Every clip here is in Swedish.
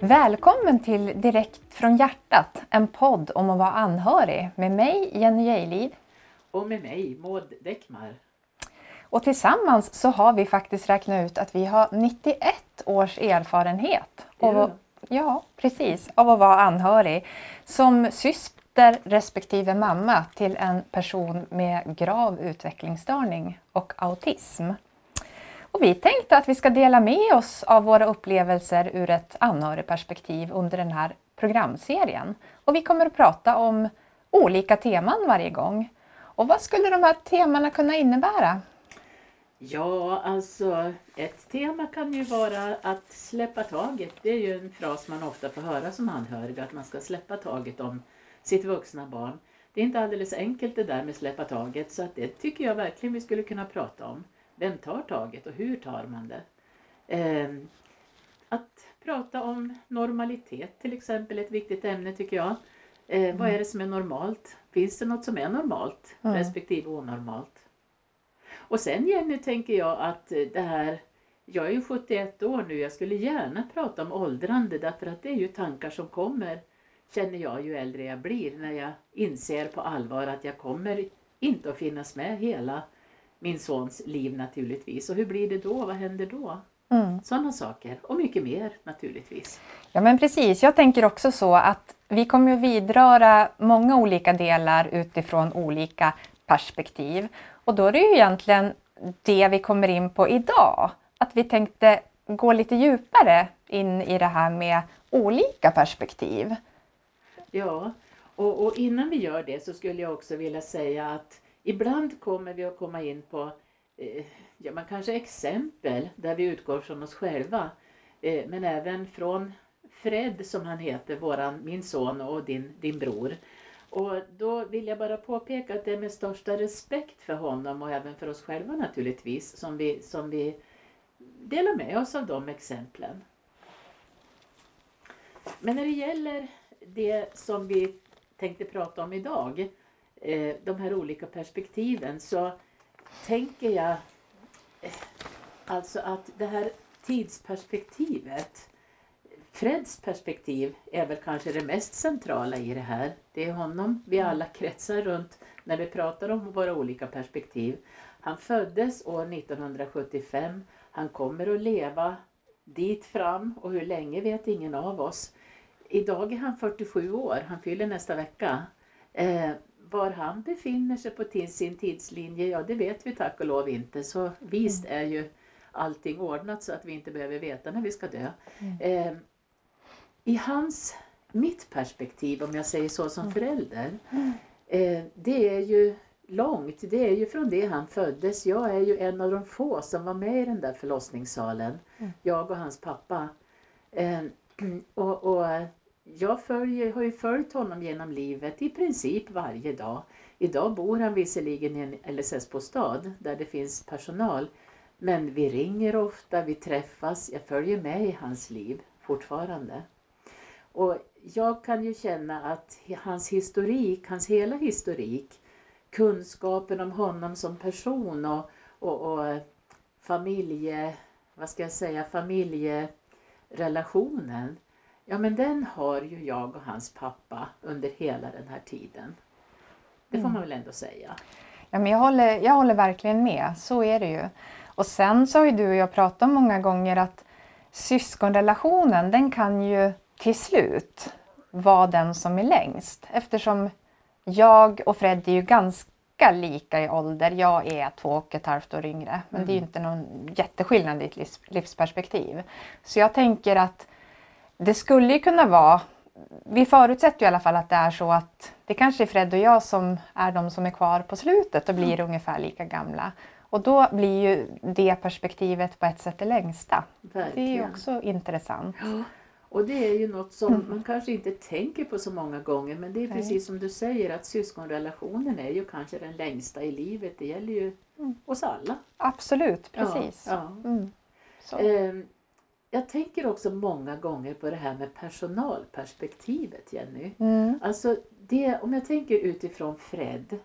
Välkommen till Direkt från hjärtat, en podd om att vara anhörig med mig Jenny Gejlid. Och med mig Maud Däckmar. Och tillsammans så har vi faktiskt räknat ut att vi har 91 års erfarenhet av, att- ja, precis, av att vara anhörig som syster respektive mamma till en person med grav utvecklingsstörning och autism. Och vi tänkte att vi ska dela med oss av våra upplevelser ur ett anhörigperspektiv under den här programserien. Och vi kommer att prata om olika teman varje gång. Och vad skulle de här temana kunna innebära? Ja, alltså ett tema kan ju vara att släppa taget. Det är ju en fras man ofta får höra som anhörig, att man ska släppa taget om sitt vuxna barn. Det är inte alldeles enkelt det där med släppa taget, så att det tycker jag verkligen vi skulle kunna prata om. Vem tar taget och hur tar man det? Ehm, att prata om normalitet till exempel, är ett viktigt ämne tycker jag. Eh, Vad är det som är normalt? Finns det något som är normalt Mm. respektive onormalt? Och sen Jenny tänker jag att eh, det här, jag är ju 71 år nu, jag skulle gärna prata om åldrande därför att det är ju tankar som kommer, känner jag ju äldre jag blir, när jag inser på allvar att jag kommer inte att finnas med hela min sons liv naturligtvis. Och hur blir det då? Vad händer då? Mm. Sådana saker och mycket mer naturligtvis. Ja men precis, jag tänker också så att vi kommer att vidröra många olika delar utifrån olika perspektiv. Och då är det ju egentligen det vi kommer in på idag. Att vi tänkte gå lite djupare in i det här med olika perspektiv. Ja, och, och innan vi gör det så skulle jag också vilja säga att ibland kommer vi att komma in på eh, ja, man kanske exempel där vi utgår från oss själva. Eh, men även från Fred som han heter, våran, min son och din, din bror. Och då vill jag bara påpeka att det är med största respekt för honom och även för oss själva naturligtvis som vi, som vi delar med oss av de exemplen. Men när det gäller det som vi tänkte prata om idag, eh, de här olika perspektiven, så tänker jag eh, alltså att det här tidsperspektivet, Freds perspektiv är väl kanske det mest centrala i det här. Det är honom vi alla kretsar runt när vi pratar om våra olika perspektiv. Han föddes år 1975. Han kommer att leva dit fram och hur länge vet ingen av oss. Idag är han 47 år, han fyller nästa vecka. Eh, var han befinner sig på sin tidslinje, ja det vet vi tack och lov inte. Så visst är ju allting ordnat så att vi inte behöver veta när vi ska dö. Eh, I hans, mitt perspektiv, om jag säger så som förälder, eh, det är ju långt. Det är ju från det han föddes. Jag är ju en av de få som var med i den där förlossningssalen. Jag och hans pappa. Eh, och, och jag följer, har ju följt honom genom livet i princip varje dag. Idag bor han visserligen i en LSS-bostad där det finns personal. Men vi ringer ofta, vi träffas. Jag följer med i hans liv fortfarande. Och jag kan ju känna att hans historik, hans hela historik, kunskapen om honom som person och, och, och familje, vad ska jag säga, familjerelationen. Ja men den har ju jag och hans pappa under hela den här tiden. Det får man väl ändå säga. Ja, men jag, håller, jag håller verkligen med, så är det ju. Och sen så har ju du och jag pratat om många gånger att syskonrelationen den kan ju till slut vara den som är längst. Eftersom jag och Fred är ju ganska lika i ålder. Jag är två och ett halvt år yngre. Men det är ju inte någon jätteskillnad i ett livs, livsperspektiv. Så jag tänker att det skulle ju kunna vara vi förutsätter ju i alla fall att det är så att det kanske är Fred och jag som är de som är kvar på slutet och blir ungefär lika gamla. Och då blir ju det perspektivet på ett sätt det längsta. Det är ju Verkligen. också intressant. Och det är ju något som man kanske inte tänker på så många gånger men det är Nej. precis som du säger att syskonrelationen är ju kanske den längsta i livet. Det gäller ju oss alla. Absolut, precis. Ja, ja. Mm. Jag tänker också många gånger på det här med personalperspektivet Jenny. Mm. Alltså det, om jag tänker utifrån Fred.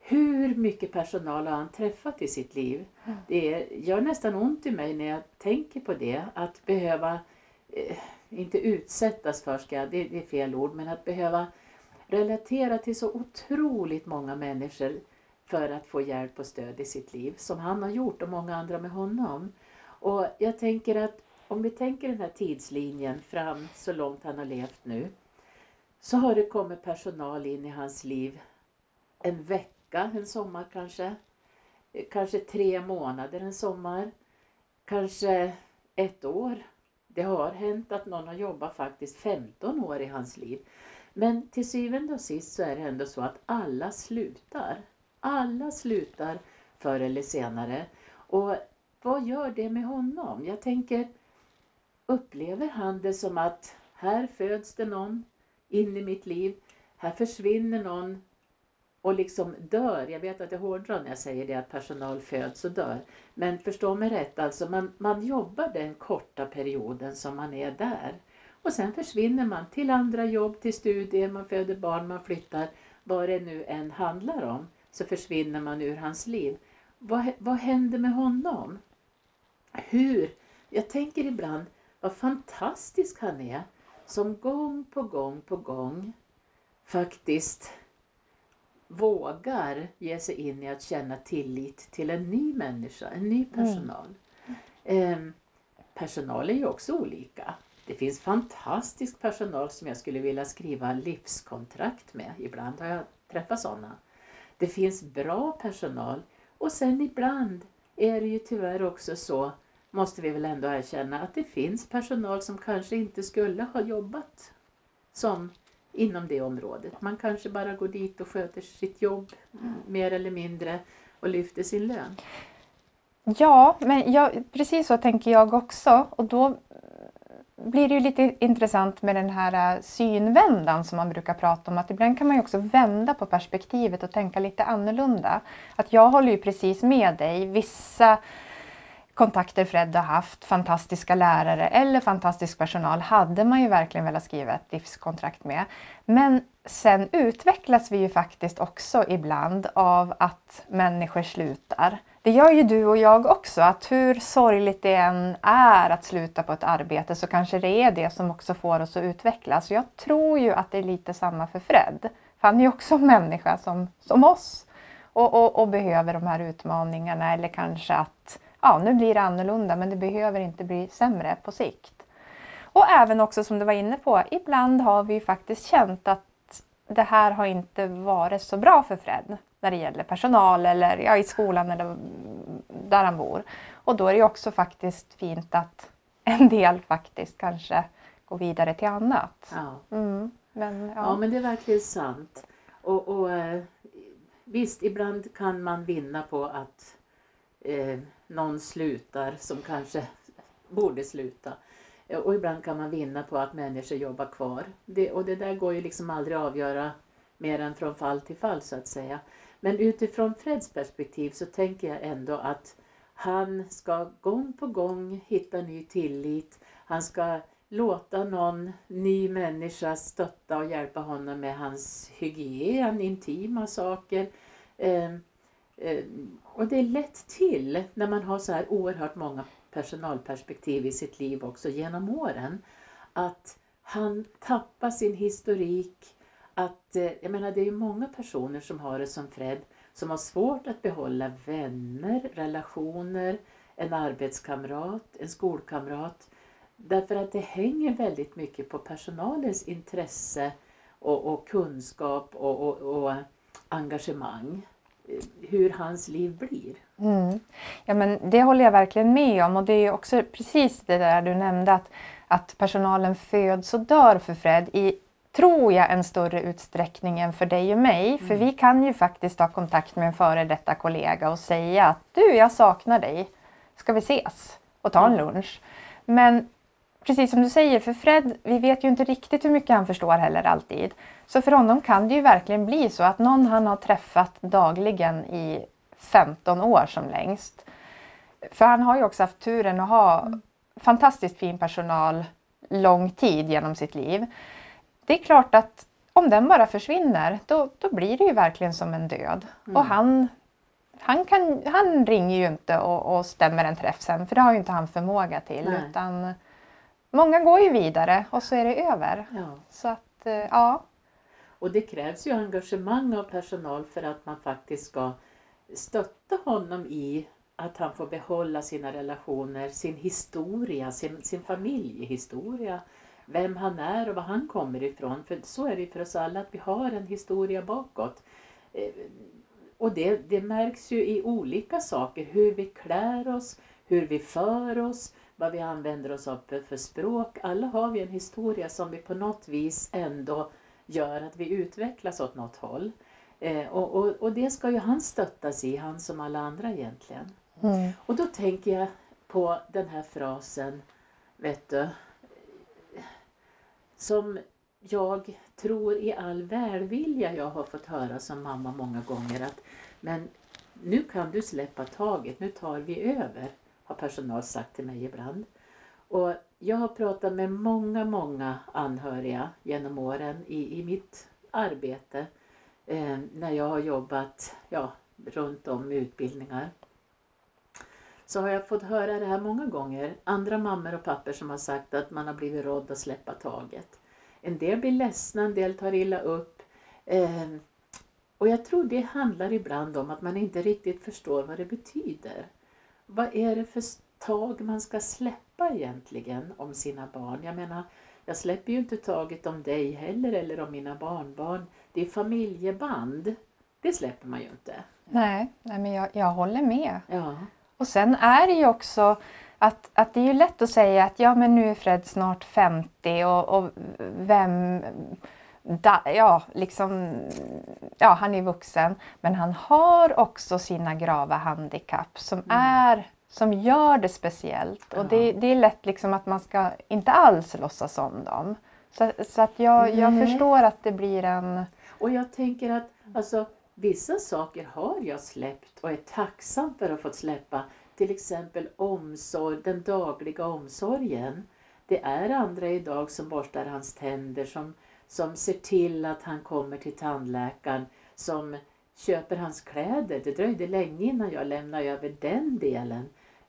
Hur mycket personal har han träffat i sitt liv? Det är, gör nästan ont i mig när jag tänker på det. Att behöva eh, inte utsättas för, ska det, det är fel ord, men att behöva relatera till så otroligt många människor för att få hjälp och stöd i sitt liv som han har gjort och många andra med honom. Och jag tänker att om vi tänker den här tidslinjen fram så långt han har levt nu så har det kommit personal in i hans liv en vecka, en sommar kanske, kanske tre månader en sommar, kanske ett år. Det har hänt att någon har jobbat faktiskt 15 år i hans liv. Men till syvende och sist så är det ändå så att alla slutar. Alla slutar förr eller senare. Och vad gör det med honom? Jag tänker, upplever han det som att här föds det någon in i mitt liv, här försvinner någon och liksom dör. Jag vet att jag hårdrar när jag säger det att personal föds och dör. Men förstå mig rätt, alltså man, man jobbar den korta perioden som man är där. Och sen försvinner man till andra jobb, till studier, man föder barn, man flyttar. Vad det nu än handlar om så försvinner man ur hans liv. Vad, vad händer med honom? Hur? Jag tänker ibland vad fantastisk han är som gång på gång på gång faktiskt vågar ge sig in i att känna tillit till en ny människa, en ny personal. Mm. Eh, personal är ju också olika. Det finns fantastisk personal som jag skulle vilja skriva livskontrakt med. Ibland har jag träffat sådana. Det finns bra personal och sen ibland är det ju tyvärr också så, måste vi väl ändå erkänna, att det finns personal som kanske inte skulle ha jobbat som inom det området. Man kanske bara går dit och sköter sitt jobb mer eller mindre och lyfter sin lön. Ja, men jag, precis så tänker jag också. Och då blir det ju lite intressant med den här äh, synvändan som man brukar prata om. Att ibland kan man ju också vända på perspektivet och tänka lite annorlunda. Att jag håller ju precis med dig. Vissa kontakter Fred har haft, fantastiska lärare eller fantastisk personal hade man ju verkligen velat skriva ett livskontrakt med. Men sen utvecklas vi ju faktiskt också ibland av att människor slutar. Det gör ju du och jag också, att hur sorgligt det än är att sluta på ett arbete så kanske det är det som också får oss att utvecklas. Jag tror ju att det är lite samma för Fred. För han är ju också en människa som, som oss och, och, och behöver de här utmaningarna eller kanske att ja, nu blir det annorlunda men det behöver inte bli sämre på sikt. Och även också som du var inne på, ibland har vi faktiskt känt att det här har inte varit så bra för Fred när det gäller personal eller ja, i skolan eller där han bor. Och då är det också faktiskt fint att en del faktiskt kanske går vidare till annat. Ja, Mm, men, ja. ja. men det är verkligen sant. Och, och eh, visst, ibland kan man vinna på att eh, någon slutar som kanske borde sluta. Eh, och ibland kan man vinna på att människor jobbar kvar. Det, och det där går ju liksom aldrig att avgöra mer än från fall till fall så att säga. Men utifrån Freds perspektiv så tänker jag ändå att han ska gång på gång hitta ny tillit. Han ska låta någon ny människa stötta och hjälpa honom med hans hygien, intima saker. Eh, Eh, och det är lätt till när man har så här oerhört många personalperspektiv i sitt liv också genom åren. Att han tappar sin historik. Att, eh, jag menar det är ju många personer som har det som Fred som har svårt att behålla vänner, relationer, en arbetskamrat, en skolkamrat. Därför att det hänger väldigt mycket på personalens intresse och, och kunskap och, och, och engagemang. Hur hans liv blir. Mm. Ja, men det håller jag verkligen med om och det är också precis det där du nämnde att, att personalen föds och dör för Fred i, tror jag, en större utsträckning än för dig och mig. För vi kan ju faktiskt ha kontakt med en före detta kollega och säga att du, jag saknar dig. Ska vi ses och ta en lunch? Men precis som du säger, för Fred, vi vet ju inte riktigt hur mycket han förstår heller alltid. Så för honom kan det ju verkligen bli så att någon han har träffat dagligen i 15 år som längst. För han har ju också haft turen att ha fantastiskt fin personal lång tid genom sitt liv. Det är klart att om den bara försvinner, då, då blir det ju verkligen som en död. Och han, han, kan, han ringer ju inte och, och stämmer en träff sen, för det har ju inte han förmåga till. Nej. Utan många går ju vidare och så är det över. Ja. Så att, eh, ja. Och det krävs ju engagemang av personal för att man faktiskt ska stötta honom i att han får behålla sina relationer, sin historia, sin, sin familjehistoria, vem han är och var han kommer ifrån. För så är det för oss alla, att vi har en historia bakåt. Eh, och det, det märks ju i olika saker, hur vi klär oss, hur vi för oss, vad vi använder oss av för språk. Alla har vi en historia som vi på något vis ändå gör att vi utvecklas åt något håll. Eh, och, och, och det ska ju han stöttas i, han som alla andra egentligen. Mm. Och då tänker jag på den här frasen, vet du, som jag tror i all välvilja jag har fått höra som mamma många gånger att men nu kan du släppa taget, nu tar vi över, har personal sagt till mig ibland. Och jag har pratat med många, många anhöriga genom åren i, i mitt arbete eh, när jag har jobbat ja, runt om med utbildningar. Så har jag fått höra det här många gånger. Andra mammor och pappor som har sagt att man har blivit rådd att släppa taget. En del blir ledsna, en del tar illa upp. Eh, och jag tror det handlar ibland om att man inte riktigt förstår vad det betyder. Vad är det för tag man ska släppa egentligen om sina barn? Jag menar, jag släpper ju inte taget om dig heller eller om mina barnbarn. Det är familjeband. Det släpper man ju inte. Nej, nej men jag, jag håller med. Ja. Och sen är det ju också att, att det är ju lätt att säga att ja men nu är Fred snart 50 och, och vem da, ja, liksom, ja, han är vuxen, men han har också sina grava handikapp som, är, som gör det speciellt. Och det, det är lätt liksom att man ska inte alls låtsas om dem. Så, så att jag, jag förstår att det blir en... Och jag tänker att alltså, vissa saker har jag släppt och är tacksam för att ha fått släppa. Till exempel omsorg, den dagliga omsorgen. Det är andra idag som borstar hans tänder, som, som ser till att han kommer till tandläkaren, som köper hans kläder. Det dröjde länge innan jag lämnade över den delen.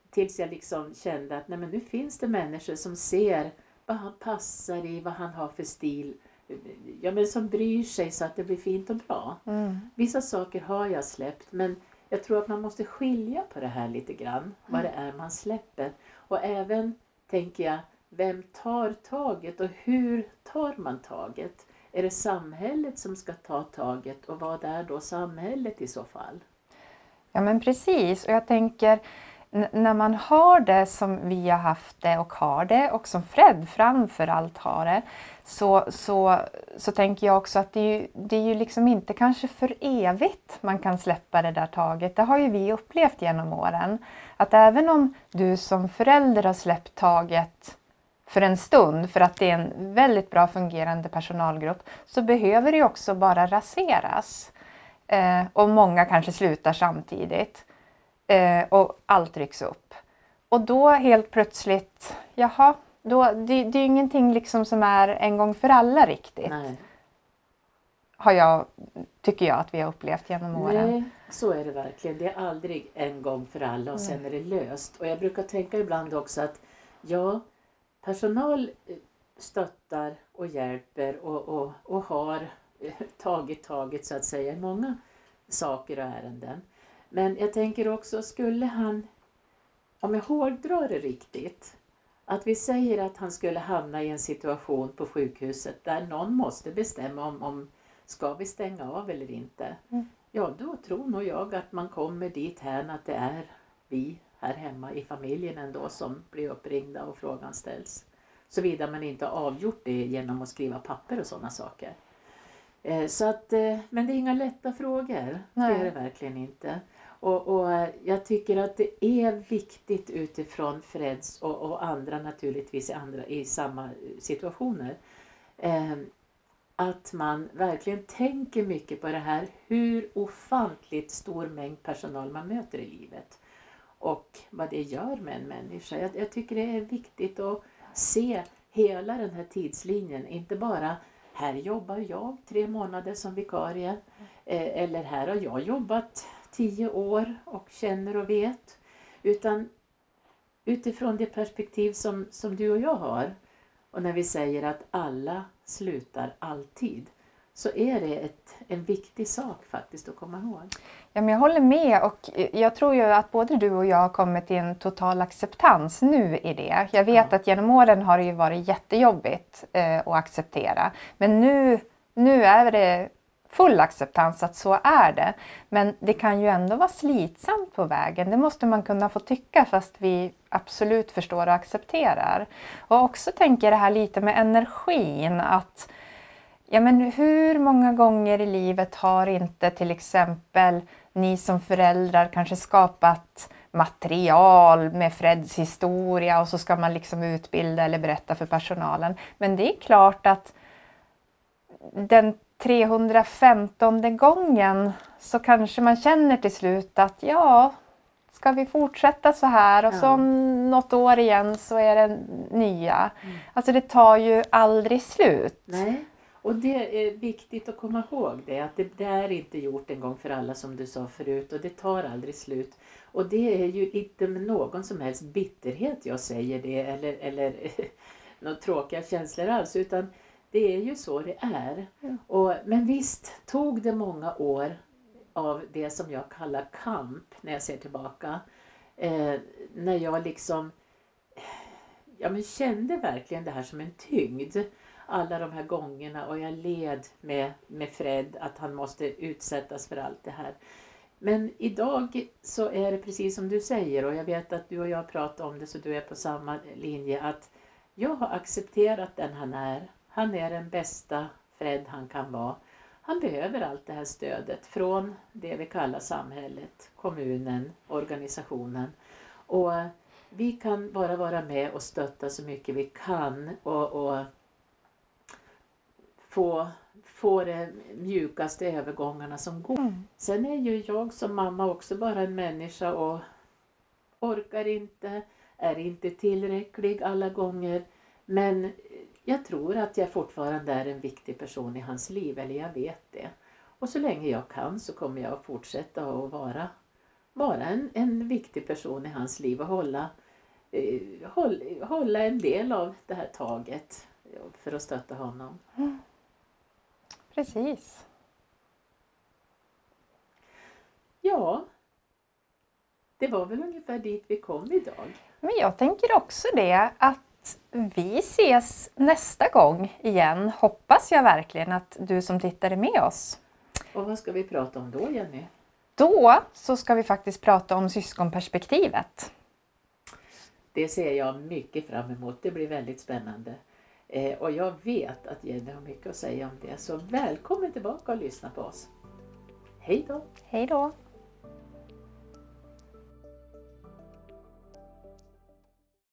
Tills jag liksom kände att nej, men nu finns det människor som ser vad han passar i, vad han har för stil. Ja, men som bryr sig så att det blir fint och bra. Mm. Vissa saker har jag släppt men jag tror att man måste skilja på det här lite grann. Vad det är man släpper. Och även, tänker jag, vem tar taget och hur tar man taget? Är det samhället som ska ta taget och vad är då samhället i så fall? Ja men precis och jag tänker när man har det som vi har haft det och har det och som Fred framför allt har det så, så, så tänker jag också att det är, ju, det är ju liksom inte kanske för evigt man kan släppa det där taget. Det har ju vi upplevt genom åren. Att även om du som förälder har släppt taget för en stund för att det är en väldigt bra fungerande personalgrupp så behöver det också bara raseras. Eh, och många kanske slutar samtidigt. Eh, och allt rycks upp. Och då helt plötsligt, jaha, då, det, det är ingenting liksom som är en gång för alla riktigt. Nej. Har jag, tycker jag att vi har upplevt genom åren. Nej, så är det verkligen. Det är aldrig en gång för alla och sen är det löst. Och jag brukar tänka ibland också att ja, personal eh, stöttar och hjälper och, och, och har eh, tagit taget så att säga i många saker och ärenden. Men jag tänker också, skulle han, om jag hårdrar det riktigt, att vi säger att han skulle hamna i en situation på sjukhuset där någon måste bestämma om, om ska vi stänga av eller inte. Mm. Ja, då tror nog jag att man kommer dit här att det är vi här hemma i familjen ändå som blir uppringda och frågan ställs. Såvida man inte har avgjort det genom att skriva papper och sådana saker. Eh, Så att, eh, men det är inga lätta frågor. Nej. Det är det verkligen inte. Och, och eh, jag tycker att det är viktigt utifrån Freds och, och andra naturligtvis i, andra, i samma situationer. Eh, att man verkligen tänker mycket på det här hur ofantligt stor mängd personal man möter i livet. Och vad det gör med en människa. Jag, jag tycker det är viktigt att se hela den här tidslinjen. Inte bara här jobbar jag tre månader som vikarie. Eh, eller här har jag jobbat tio år och känner och vet. Utan utifrån det perspektiv som, som du och jag har. Och när vi säger att alla slutar alltid så är det ett, en viktig sak faktiskt att komma ihåg. Ja, men jag håller med och jag tror ju att både du och jag har kommit till en total acceptans nu i det. Jag vet ja. att genom åren har det ju varit jättejobbigt eh, att acceptera. Men nu, nu är det full acceptans att så är det. Men det kan ju ändå vara slitsamt på vägen. Det måste man kunna få tycka fast vi absolut förstår och accepterar. Och också tänker det här lite med energin. att Ja men hur många gånger i livet har inte till exempel ni som föräldrar kanske skapat material med Freds historia och så ska man liksom utbilda eller berätta för personalen. Men det är klart att den 315 gången så kanske man känner till slut att ja, ska vi fortsätta så här och ja. så om något år igen så är det nya. Mm. Alltså det tar ju aldrig slut. Nej. Och det är viktigt att komma ihåg det, att det, det, är inte gjort en gång för alla som du sa förut och det tar aldrig slut. Och det är ju inte med någon som helst bitterhet jag säger det eller, eller några tråkiga känslor alls utan det är ju så det är. Ja. Och, men visst tog det många år av det som jag kallar kamp när jag ser tillbaka. Eh, när jag liksom ja, men kände verkligen det här som en tyngd alla de här gångerna och jag led med, med Fred att han måste utsättas för allt det här. Men idag så är det precis som du säger och jag vet att du och jag pratar om det så du är på samma linje att jag har accepterat den han är. Han är den bästa Fred han kan vara. Han behöver allt det här stödet från det vi kallar samhället, kommunen, organisationen. Och vi kan bara vara med och stötta så mycket vi kan och, och få, få de mjukaste övergångarna som går. Mm. Sen är ju jag som mamma också bara en människa och orkar inte, är inte tillräcklig alla gånger. Men jag tror att jag fortfarande är en viktig person i hans liv, eller jag vet det. Och så länge jag kan så kommer jag att fortsätta att vara, vara en, en viktig person i hans liv och hålla, hålla, hålla en del av det här taget för att stötta honom. Mm. Precis. Ja, det var väl ungefär dit vi kom idag. Men jag tänker också det att vi ses nästa gång igen. Hoppas jag verkligen att du som tittar är med oss. Och vad ska vi prata om då Jenny? Då så ska vi faktiskt prata om syskonperspektivet. Det ser jag mycket fram emot. Det blir väldigt spännande. Eh, och jag vet att Jenny har mycket att säga om det. Så välkommen tillbaka och lyssna på oss. Hej då! Hej då!